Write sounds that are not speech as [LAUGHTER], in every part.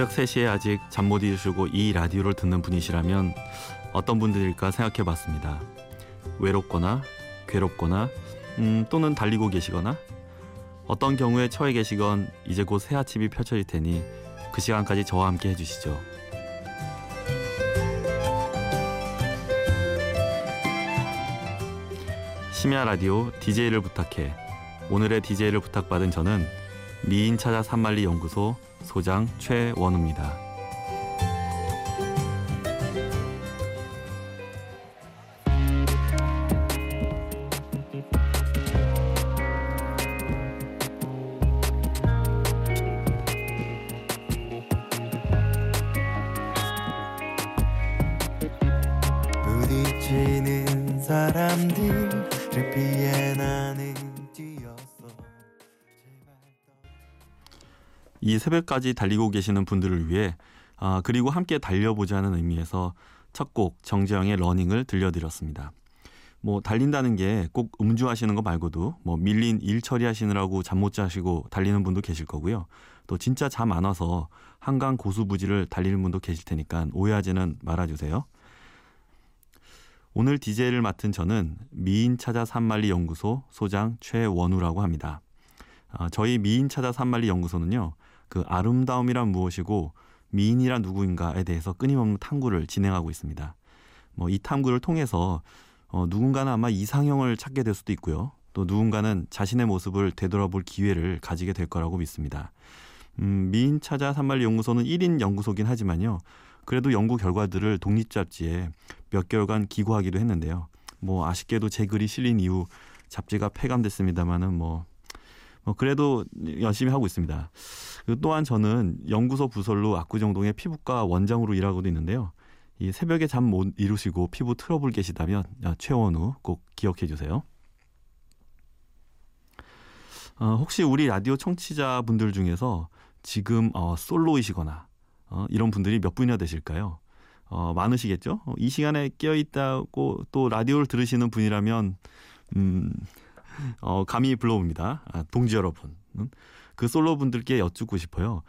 새벽 3시에 아직 잠 못 이루시고 이 라디오를 듣는 분이시라면 어떤 분들일까 생각해 봤습니다. 외롭거나 괴롭거나 음, 또는 달리고 계시거나 어떤 경우에 처해 계시건 이제 곧 새 아침이 펼쳐질 테니 그 시간까지 저와 함께 해주시죠. 심야 라디오 DJ를 부탁해 오늘의 DJ를 부탁받은 저는 미인 찾아 산만리 연구소 소장 최원우입니다. 새벽까지 달리고 계시는 분들을 위해 아, 그리고 함께 달려보자는 의미에서 첫 곡 정재형의 Running을 들려드렸습니다. 뭐 달린다는 게 꼭 음주하시는 거 말고도 뭐 밀린 일 처리하시느라고 잠 못 자시고 달리는 분도 계실 거고요. 또 진짜 잠 안 와서 한강 고수부지를 달리는 분도 계실 테니까 오해하지는 말아주세요. 오늘 DJ를 맡은 저는 미인 찾아 삼만리 연구소 소장 최원우라고 합니다. 아, 저희 미인 찾아 산만리 연구소는요. 그 아름다움이란 무엇이고 미인이란 누구인가에 대해서 끊임없는 탐구를 진행하고 있습니다. 뭐 이 탐구를 통해서 어, 누군가는 아마 이상형을 찾게 될 수도 있고요. 또 누군가는 자신의 모습을 되돌아볼 기회를 가지게 될 거라고 믿습니다. 음, 미인 찾아 산만리 연구소는 1인 연구소긴 하지만요. 그래도 연구 결과들을 독립 잡지에 몇 개월간 기고하기도 했는데요. 뭐 아쉽게도 제 글이 실린 이후 잡지가 폐간됐습니다마는 뭐, 뭐 그래도 열심히 하고 있습니다. 또한 저는 연구소 부설로 압구정동의 피부과 원장으로 일하고도 있는데요. 이 새벽에 잠 못 이루시고 피부 트러블 계시다면 최원우 꼭 기억해 주세요. 어, 혹시 우리 라디오 청취자분들 중에서 지금 어, 솔로이시거나 어, 이런 분들이 몇 분이나 되실까요? 어, 많으시겠죠? 어, 이 시간에 깨어 있다고 또 라디오를 들으시는 분이라면 음, 어, 감히 불러봅니다. 아, 동지 여러분. 음? 그 솔로 분들께 여쭙고 싶어요.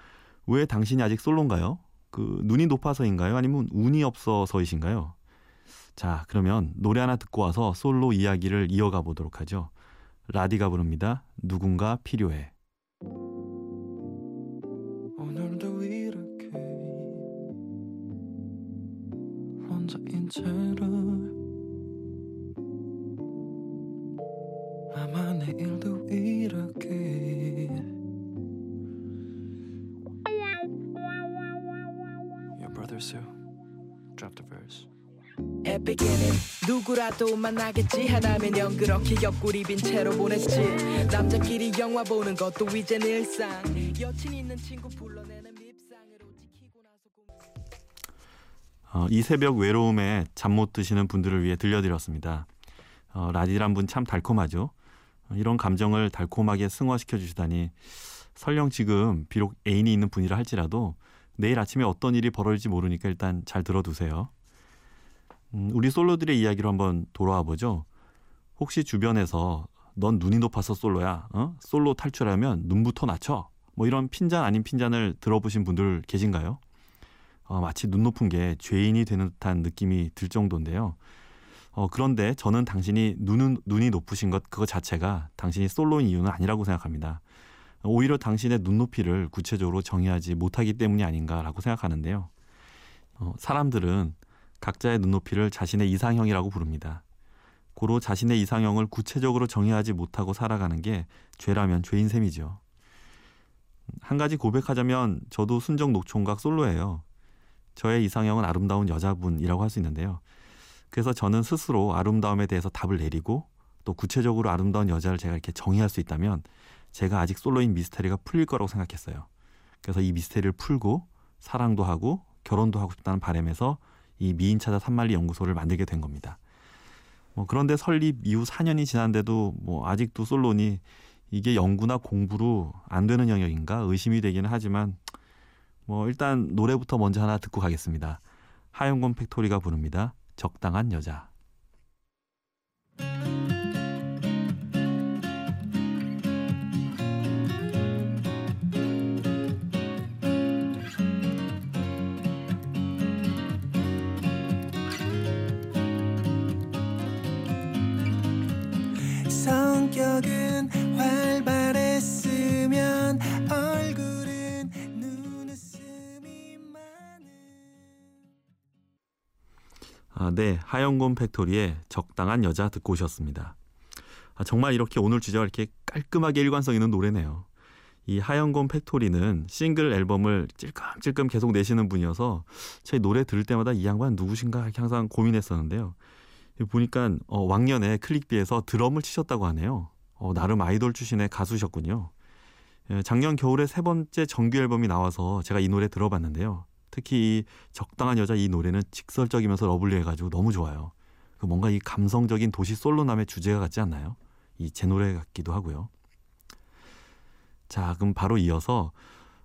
왜 당신이 아직 솔로인가요? 그 눈이 높아서인가요? 아니면 운이 없어서이신가요? 자, 그러면 노래 하나 듣고 와서 솔로 이야기를 이어가 보도록 하죠. 라디가 부릅니다. 누군가 필요해. 채로 아마 내일도 이렇게. Your brother Sue dropped a verse. 에픽에는 누구라도 만나겠지. 하나면 그렇게 옆구리 빈 채로 보냈지. 남자끼리 영화 보는 것도 이젠 일상. 여친 있는 친구 불러내는 어, 이 새벽 외로움에 잠 못 드시는 분들을 위해 들려드렸습니다. 어, 라디란 분 참 달콤하죠. 어, 이런 감정을 달콤하게 승화시켜 주시다니 설령 지금 비록 애인이 있는 분이라 할지라도 내일 아침에 어떤 일이 벌어질지 모르니까 일단 잘 들어두세요. 음, 우리 솔로들의 이야기로 한번 돌아와 보죠. 혹시 주변에서 넌 눈이 높아서 솔로야. 어? 솔로 탈출하면 눈부터 낮춰. 뭐 이런 핀잔 아닌 핀잔을 들어보신 분들 계신가요? 어, 마치 눈 높은 게 죄인이 되는 듯한 느낌이 들 정도인데요. 어, 그런데 저는 당신이 눈은, 눈이 높으신 것 그거 자체가 당신이 솔로인 이유는 아니라고 생각합니다. 오히려 당신의 눈높이를 구체적으로 정의하지 못하기 때문이 아닌가라고 생각하는데요. 어, 사람들은 각자의 눈높이를 자신의 이상형이라고 부릅니다. 고로 자신의 이상형을 구체적으로 정의하지 못하고 살아가는 게 죄라면 죄인 셈이죠. 한 가지 고백하자면 저도 순정 녹총각 솔로예요. 저의 이상형은 아름다운 여자분이라고 할 수 있는데요. 그래서 저는 스스로 아름다움에 대해서 답을 내리고 또 구체적으로 아름다운 여자를 제가 이렇게 정의할 수 있다면 제가 아직 솔로인 미스테리가 풀릴 거라고 생각했어요. 그래서 이 미스테리를 풀고 사랑도 하고 결혼도 하고 싶다는 바람에서 이 미인 찾아 산만리 연구소를 만들게 된 겁니다. 뭐 그런데 설립 이후 4년이 지났는데도 뭐 아직도 솔로니 이게 연구나 공부로 안 되는 영역인가 의심이 되기는 하지만 뭐 일단 노래부터 먼저 하나 듣고 가겠습니다. 하영곤 팩토리가 부릅니다. 적당한 여자. 성격은 하영곤 Factory의 적당한 여자 듣고 오셨습니다. 아, 정말 이렇게 오늘 주제가 이렇게 깔끔하게 일관성 있는 노래네요. 이 하영곤 Factory는 싱글 앨범을 찔끔찔끔 계속 내시는 분이어서 제 노래 들을 때마다 이 양반 누구신가 항상 고민했었는데요. 보니까 어, 왕년에 클릭비에서 드럼을 치셨다고 하네요. 어, 나름 아이돌 출신의 가수셨군요. 예, 작년 겨울에 세 번째 정규 앨범이 나와서 제가 이 노래 들어봤는데요. 특히 이 적당한 여자 이 노래는 직설적이면서 러블리해가지고 너무 좋아요. 그 뭔가 이 감성적인 도시 솔로남의 주제가 같지 않나요? 이 제 노래 같기도 하고요. 자, 그럼 바로 이어서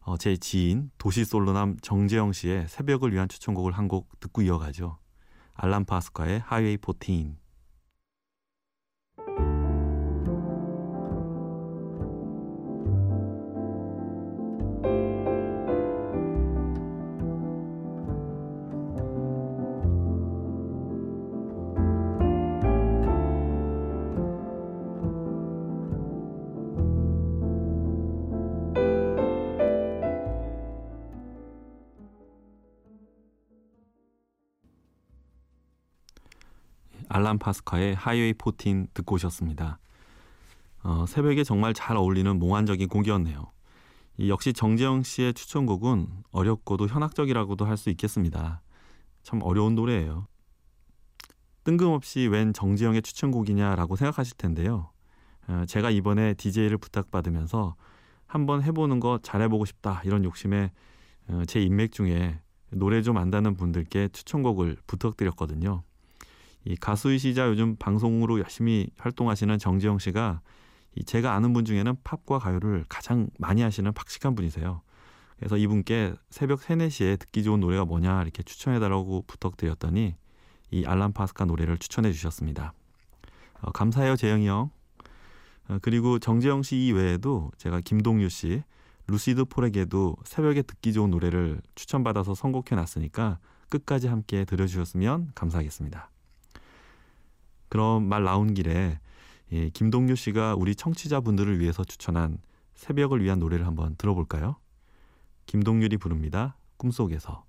어, 제 지인 도시 솔로남 정재영 씨의 새벽을 위한 추천곡을 한 곡 듣고 이어가죠. 알람 파스카의 하이웨이 14. 알람 파스카의 하이웨이 14 듣고 오셨습니다. 어, 새벽에 정말 잘 어울리는 몽환적인 곡이었네요. 이 역시 정재영 씨의 추천곡은 어렵고도 현학적이라고도 할 수 있겠습니다. 참 어려운 노래예요. 뜬금없이 웬 정재영의 추천곡이냐라고 생각하실 텐데요. 어, 제가 이번에 DJ를 부탁받으면서 한번 해보는 거 잘해보고 싶다 이런 욕심에 어, 제 인맥 중에 노래 좀 안다는 분들께 추천곡을 부탁드렸거든요. 이 가수이시자 요즘 방송으로 열심히 활동하시는 정지영 씨가 이 제가 아는 분 중에는 팝과 가요를 가장 많이 하시는 박식한 분이세요. 그래서 이분께 새벽 3, 4시에 듣기 좋은 노래가 뭐냐 이렇게 추천해달라고 부탁드렸더니 이 알람 파스카 노래를 추천해 주셨습니다. 어, 감사해요 재영이 형. 어, 그리고 정재영 씨 이외에도 제가 김동유 씨, 루시드 폴에게도 새벽에 듣기 좋은 노래를 추천받아서 선곡해 놨으니까 끝까지 함께 들어주셨으면 감사하겠습니다. 그럼 말 나온 길에 예, 김동규 씨가 우리 청취자분들을 위해서 추천한 새벽을 위한 노래를 한번 들어볼까요? 김동률이 부릅니다. 꿈속에서.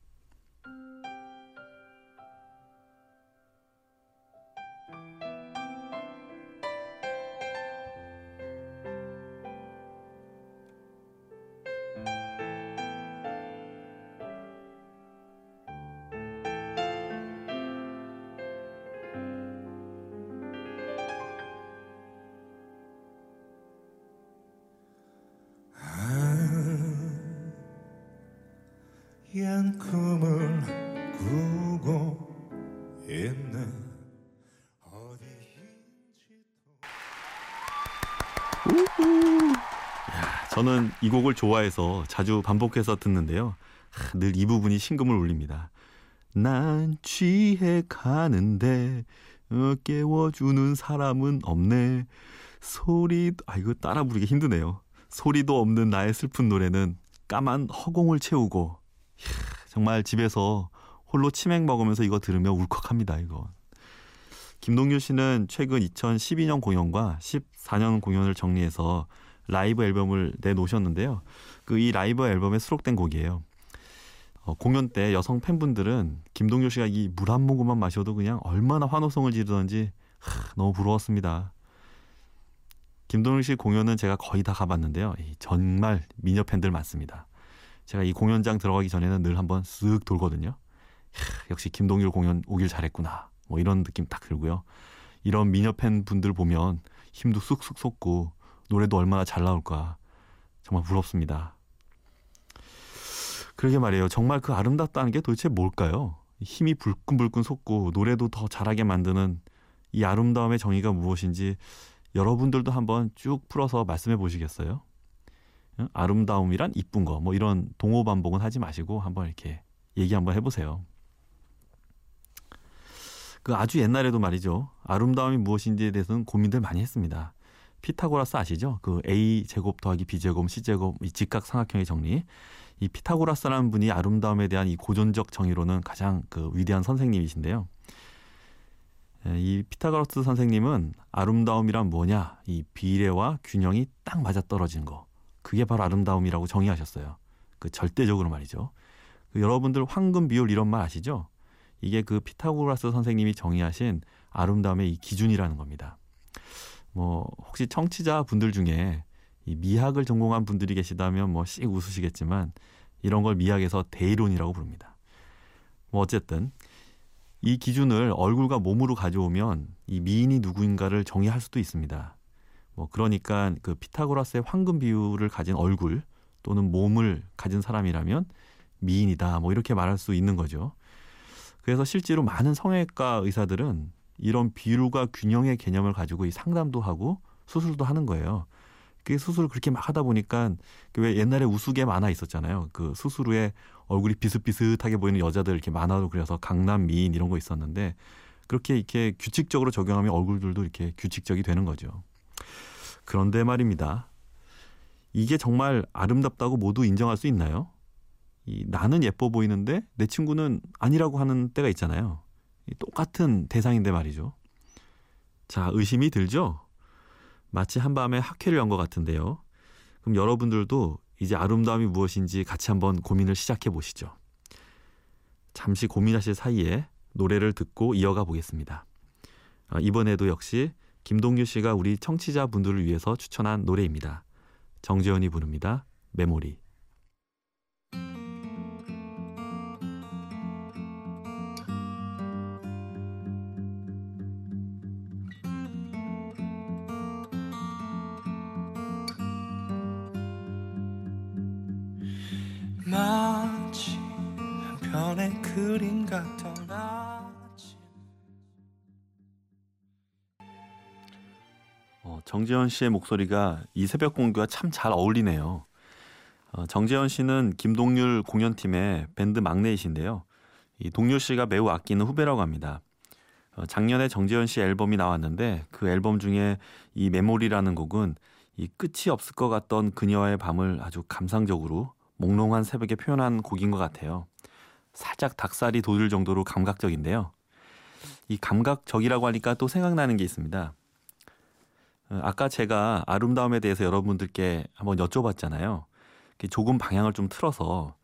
희한 꿈을 꾸고 있네 야, 저는 이 곡을 좋아해서 자주 반복해서 듣는데요. 늘 이 부분이 신금을 울립니다. 난 취해 가는데 어, 깨워주는 사람은 없네. 소리 아 이거 따라 부르기 힘드네요. 소리도 없는 나의 슬픈 노래는 까만 허공을 채우고 정말 집에서 홀로 치맥 먹으면서 이거 들으면 울컥합니다. 이거. 김동률 씨는 최근 2012년 공연과 14년 공연을 정리해서 라이브 앨범을 내놓으셨는데요. 그 이 라이브 앨범에 수록된 곡이에요. 어, 공연 때 여성 팬분들은 김동률 씨가 이 물 한 모금만 마셔도 그냥 얼마나 환호성을 지르던지 하, 너무 부러웠습니다. 김동률 씨 공연은 제가 거의 다 가봤는데요. 정말 미녀 팬들 많습니다. 제가 이 공연장 들어가기 전에는 늘 한번 쓱 돌거든요. 역시 김동률 공연 오길 잘했구나. 뭐 이런 느낌 딱 들고요. 이런 미녀 팬 분들 보면 힘도 쑥쑥 솟고 노래도 얼마나 잘 나올까. 정말 부럽습니다. 그러게 말이에요. 정말 그 아름답다는 게 도대체 뭘까요? 힘이 불끈불끈 솟고 노래도 더 잘하게 만드는 이 아름다움의 정의가 무엇인지 여러분들도 한번 쭉 풀어서 말씀해 보시겠어요? 아름다움이란 이쁜 거 뭐 이런 동호 반복은 하지 마시고 한번 이렇게 얘기 한번 해보세요. 그 아주 옛날에도 말이죠. 아름다움이 무엇인지에 대해서는 고민들 많이 했습니다. 피타고라스 아시죠? 그 A 제곱 더하기 B 제곱 C 제곱 이 직각 삼각형의 정리. 이 피타고라스라는 분이 아름다움에 대한 이 고전적 정의로는 가장 그 위대한 선생님이신데요. 예, 이 피타고라스 선생님은 아름다움이란 뭐냐? 이 비례와 균형이 딱 맞아 떨어진 거. 그게 바로 아름다움이라고 정의하셨어요. 그 절대적으로 말이죠. 그 여러분들 황금 비율 이런 말 아시죠? 이게 그 피타고라스 선생님이 정의하신 아름다움의 이 기준이라는 겁니다. 뭐 혹시 청취자 분들 중에 이 미학을 전공한 분들이 계시다면 뭐 씩 웃으시겠지만 이런 걸 미학에서 대이론이라고 부릅니다. 뭐 어쨌든 이 기준을 얼굴과 몸으로 가져오면 이 미인이 누구인가를 정의할 수도 있습니다. 뭐 그러니까 그 피타고라스의 황금 비율을 가진 얼굴 또는 몸을 가진 사람이라면 미인이다 뭐 이렇게 말할 수 있는 거죠. 그래서 실제로 많은 성형외과 의사들은 이런 비율과 균형의 개념을 가지고 이 상담도 하고 수술도 하는 거예요. 그 수술을 그렇게 막 하다 보니까 그왜 옛날에 우스개 만화 있었잖아요. 그 수술 후에 얼굴이 비슷비슷하게 보이는 여자들 이렇게 만화로 그려서 강남 미인 이런 거 있었는데 그렇게 이렇게 규칙적으로 적용하면 얼굴들도 이렇게 규칙적이 되는 거죠. 그런데 말입니다. 이게 정말 아름답다고 모두 인정할 수 있나요? 이 나는 예뻐 보이는데 내 친구는 아니라고 하는 때가 있잖아요. 똑같은 대상인데 말이죠. 자, 의심이 들죠? 마치 한밤에 학회를 연 것 같은데요. 그럼 여러분들도 이제 아름다움이 무엇인지 같이 한번 고민을 시작해 보시죠. 잠시 고민하실 사이에 노래를 듣고 이어가 보겠습니다. 아, 이번에도 역시 김동규 씨가 우리 청취자분들을 위해서 추천한 노래입니다. 정재현이 부릅니다. 메모리. 정재현 씨의 목소리가 이 새벽 공기와 참 잘 어울리네요. 어, 정재현 씨는 김동률 공연팀의 밴드 막내이신데요. 이 동률 씨가 매우 아끼는 후배라고 합니다. 어, 작년에 정재현 씨 앨범이 나왔는데 그 앨범 중에 이 메모리라는 곡은 이 끝이 없을 것 같던 그녀와의 밤을 아주 감상적으로 몽롱한 새벽에 표현한 곡인 것 같아요. 살짝 닭살이 돋을 정도로 감각적인데요. 이 감각적이라고 하니까 또 생각나는 게 있습니다. 어, 아까 제가 아름다움에 대해서 여러분들께 한번 여쭤봤잖아요. 조금 방향을 좀 틀어서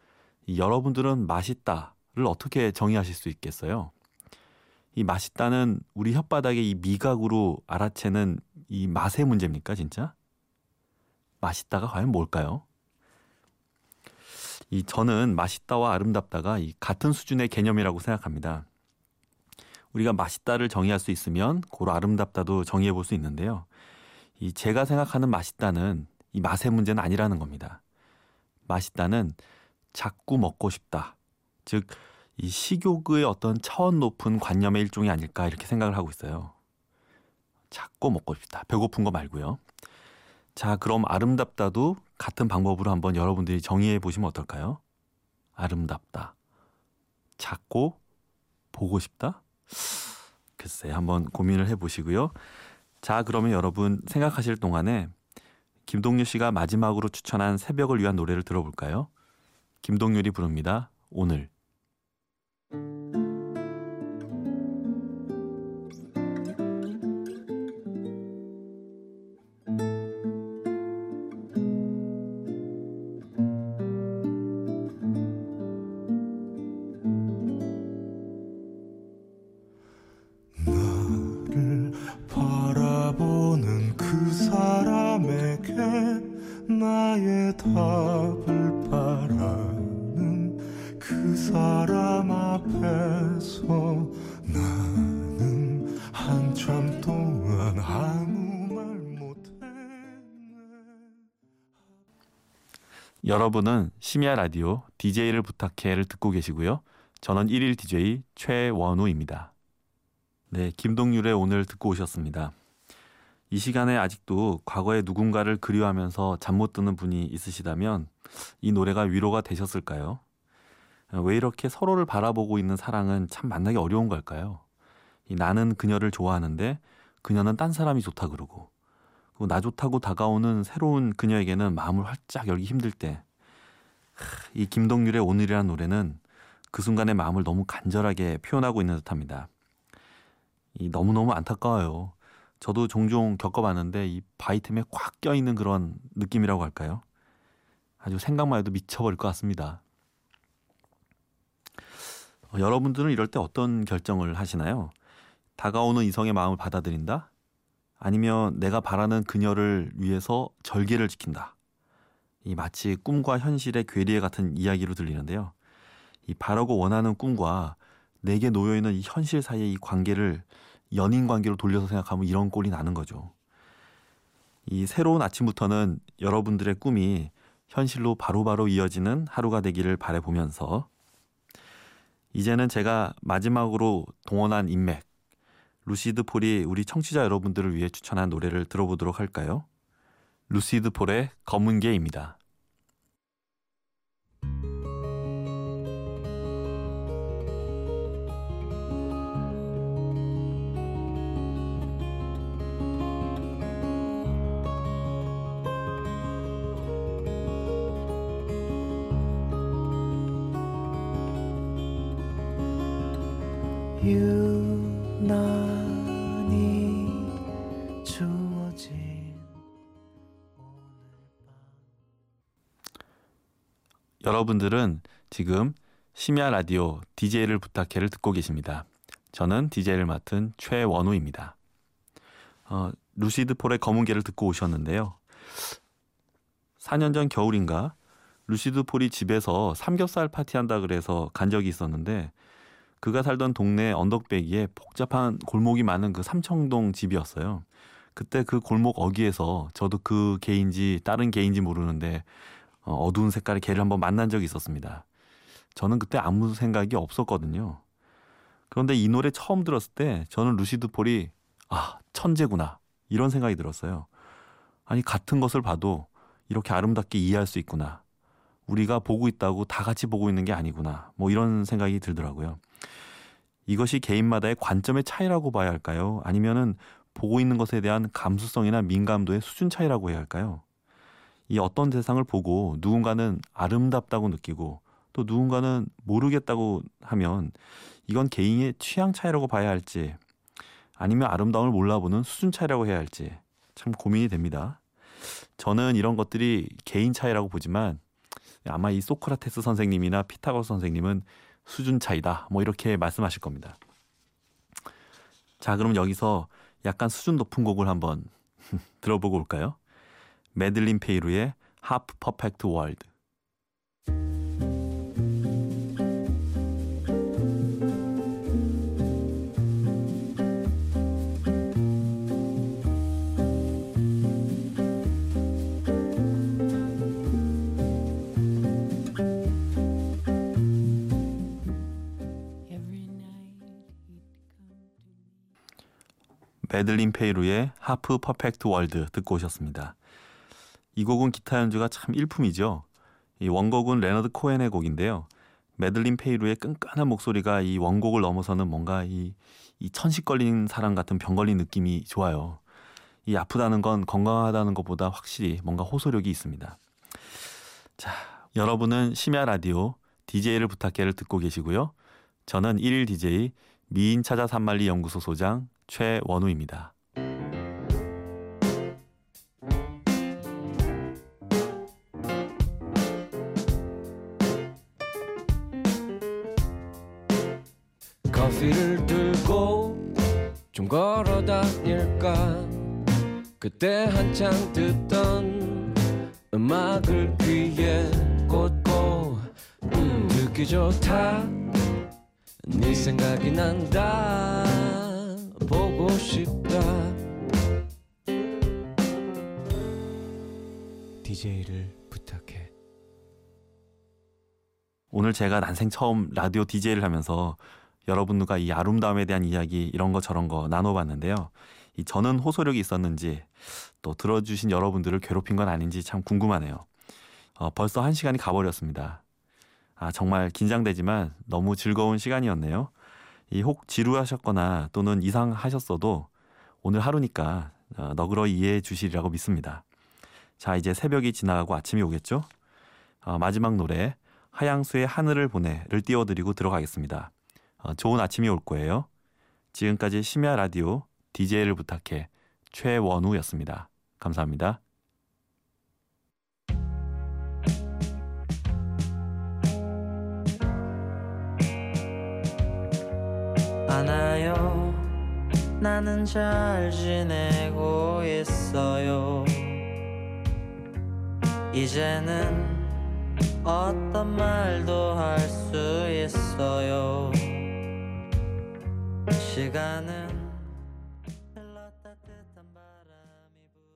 여러분들은 맛있다를 어떻게 정의하실 수 있겠어요? 이 맛있다는 우리 혓바닥에 이 미각으로 알아채는 이 맛의 문제입니까, 진짜? 맛있다가 과연 뭘까요? 이 저는 맛있다와 아름답다가 이 같은 수준의 개념이라고 생각합니다. 우리가 맛있다를 정의할 수 있으면 고로 아름답다도 정의해 볼 수 있는데요. 이 제가 생각하는 맛있다는 이 맛의 문제는 아니라는 겁니다. 맛있다는 자꾸 먹고 싶다. 즉, 이 식욕의 어떤 차원 높은 관념의 일종이 아닐까 이렇게 생각을 하고 있어요. 자꾸 먹고 싶다. 배고픈 거 말고요. 자, 그럼 아름답다도 같은 방법으로 한번 여러분들이 정의해 보시면 어떨까요? 아름답다. 작고 보고 싶다? 글쎄, 한번 고민을 해 보시고요. 자, 그러면 여러분 생각하실 동안에 김동률 씨가 마지막으로 추천한 새벽을 위한 노래를 들어볼까요? 김동률이 부릅니다. 오늘. 답을 바라는 그 사람 앞에서 나는 한참 동안 아무 말 못했네 여러분은 심야 라디오 DJ를 부탁해를 듣고 계시고요. 저는 1일 DJ 최원우입니다. 네, 김동률의 오늘 듣고 오셨습니다. 이 시간에 아직도 과거의 누군가를 그리워하면서 잠 못 드는 분이 있으시다면 이 노래가 위로가 되셨을까요? 왜 이렇게 서로를 바라보고 있는 사랑은 참 만나기 어려운 걸까요? 이 나는 그녀를 좋아하는데 그녀는 딴 사람이 좋다 그러고 나 좋다고 다가오는 새로운 그녀에게는 마음을 활짝 열기 힘들 때 이 김동률의 오늘이라는 노래는 그 순간의 마음을 너무 간절하게 표현하고 있는 듯합니다. 이 너무너무 안타까워요. 저도 종종 겪어봤는데 이 바이템에 꽉 껴있는 그런 느낌이라고 할까요? 아주 생각만 해도 미쳐버릴 것 같습니다. 어, 여러분들은 이럴 때 어떤 결정을 하시나요? 다가오는 이성의 마음을 받아들인다? 아니면 내가 바라는 그녀를 위해서 절개를 지킨다? 이 마치 꿈과 현실의 괴리에 같은 이야기로 들리는데요. 이 바라고 원하는 꿈과 내게 놓여 있는 이 현실 사이의 이 관계를 연인 관계로 돌려서 생각하면 이런 꼴이 나는 거죠. 이 새로운 아침부터는 여러분들의 꿈이 현실로 바로바로 바로 이어지는 하루가 되기를 바래보면서 이제는 제가 마지막으로 동원한 인맥 루시드 폴이 우리 청취자 여러분들을 위해 추천한 노래를 들어보도록 할까요? 루시드 폴의 검은 개입니다. 여러분들은 지금 심야 라디오 DJ를 부탁해를 듣고 계십니다. 저는 DJ를 맡은 최원우입니다. 어, 루시드 폴의 검은 개를 듣고 오셨는데요. 4년 전 겨울인가 루시드 폴이 집에서 삼겹살 파티한다 그래서 간 적이 있었는데 그가 살던 동네 언덕배기에 복잡한 골목이 많은 그 삼청동 집이었어요. 그때 그 골목 어귀에서 저도 그 개인지 다른 개인지 모르는데 어, 어두운 색깔의 개를 한번 만난 적이 있었습니다. 저는 그때 아무 생각이 없었거든요. 그런데 이 노래 처음 들었을 때 저는 루시드 폴이 아 천재구나 이런 생각이 들었어요. 아니 같은 것을 봐도 이렇게 아름답게 이해할 수 있구나. 우리가 보고 있다고 다 같이 보고 있는 게 아니구나. 뭐 이런 생각이 들더라고요. 이것이 개인마다의 관점의 차이라고 봐야 할까요? 아니면은 보고 있는 것에 대한 감수성이나 민감도의 수준 차이라고 해야 할까요? 이 어떤 대상을 보고 누군가는 아름답다고 느끼고 또 누군가는 모르겠다고 하면 이건 개인의 취향 차이라고 봐야 할지 아니면 아름다움을 몰라보는 수준 차이라고 해야 할지 참 고민이 됩니다. 저는 이런 것들이 개인 차이라고 보지만 아마 이 소크라테스 선생님이나 피타고라스 선생님은 수준 차이다. 뭐 이렇게 말씀하실 겁니다. 자, 그럼 여기서 약간 수준 높은 곡을 한번 [LAUGHS] 들어보고 올까요? 메들린 페이루의 하프 퍼펙트 월드. 메들린 페이루의 Half Perfect World 듣고 오셨습니다. 이 곡은 기타 연주가 참 일품이죠. 이 원곡은 레너드 코엔의 곡인데요. 메들린 페이루의 끈끈한 목소리가 이 원곡을 넘어서는 뭔가 이, 이 천식 걸린 사람 같은 병 걸린 느낌이 좋아요. 이 아프다는 건 건강하다는 것보다 확실히 뭔가 호소력이 있습니다. 자, 여러분은 심야 라디오 DJ를 부탁해를 듣고 계시고요. 저는 1일 DJ 미인 찾아 산말리 연구소 소장 최원우입니다. 그때 한창 듣던 음악을 귀에 꽂고 음, 듣기 좋다. 네 생각이 난다. 보고 싶다. DJ를 부탁해. 오늘 제가 난생 처음 라디오 DJ를 하면서 여러분들과 이 아름다움에 대한 이야기 이런 거 저런 거 나눠봤는데요. 이 저는 호소력이 있었는지 또 들어주신 여러분들을 괴롭힌 건 아닌지 참 궁금하네요. 어, 벌써 한 시간이 가버렸습니다. 아, 정말 긴장되지만 너무 즐거운 시간이었네요. 이 혹 지루하셨거나 또는 이상하셨어도 오늘 하루니까 어, 너그러 이해해 주시리라고 믿습니다. 자, 이제 새벽이 지나가고 아침이 오겠죠? 어, 마지막 노래 하양수의 하늘을 보내를 띄워드리고 들어가겠습니다. 어, 좋은 아침이 올 거예요. 지금까지 심야 라디오 DJ를 부탁해 최원우였습니다. 감사합니다. 않아요. 나는 잘 지내고 있어요. 이제는 어떤 말도 할 수 있어요. 시간은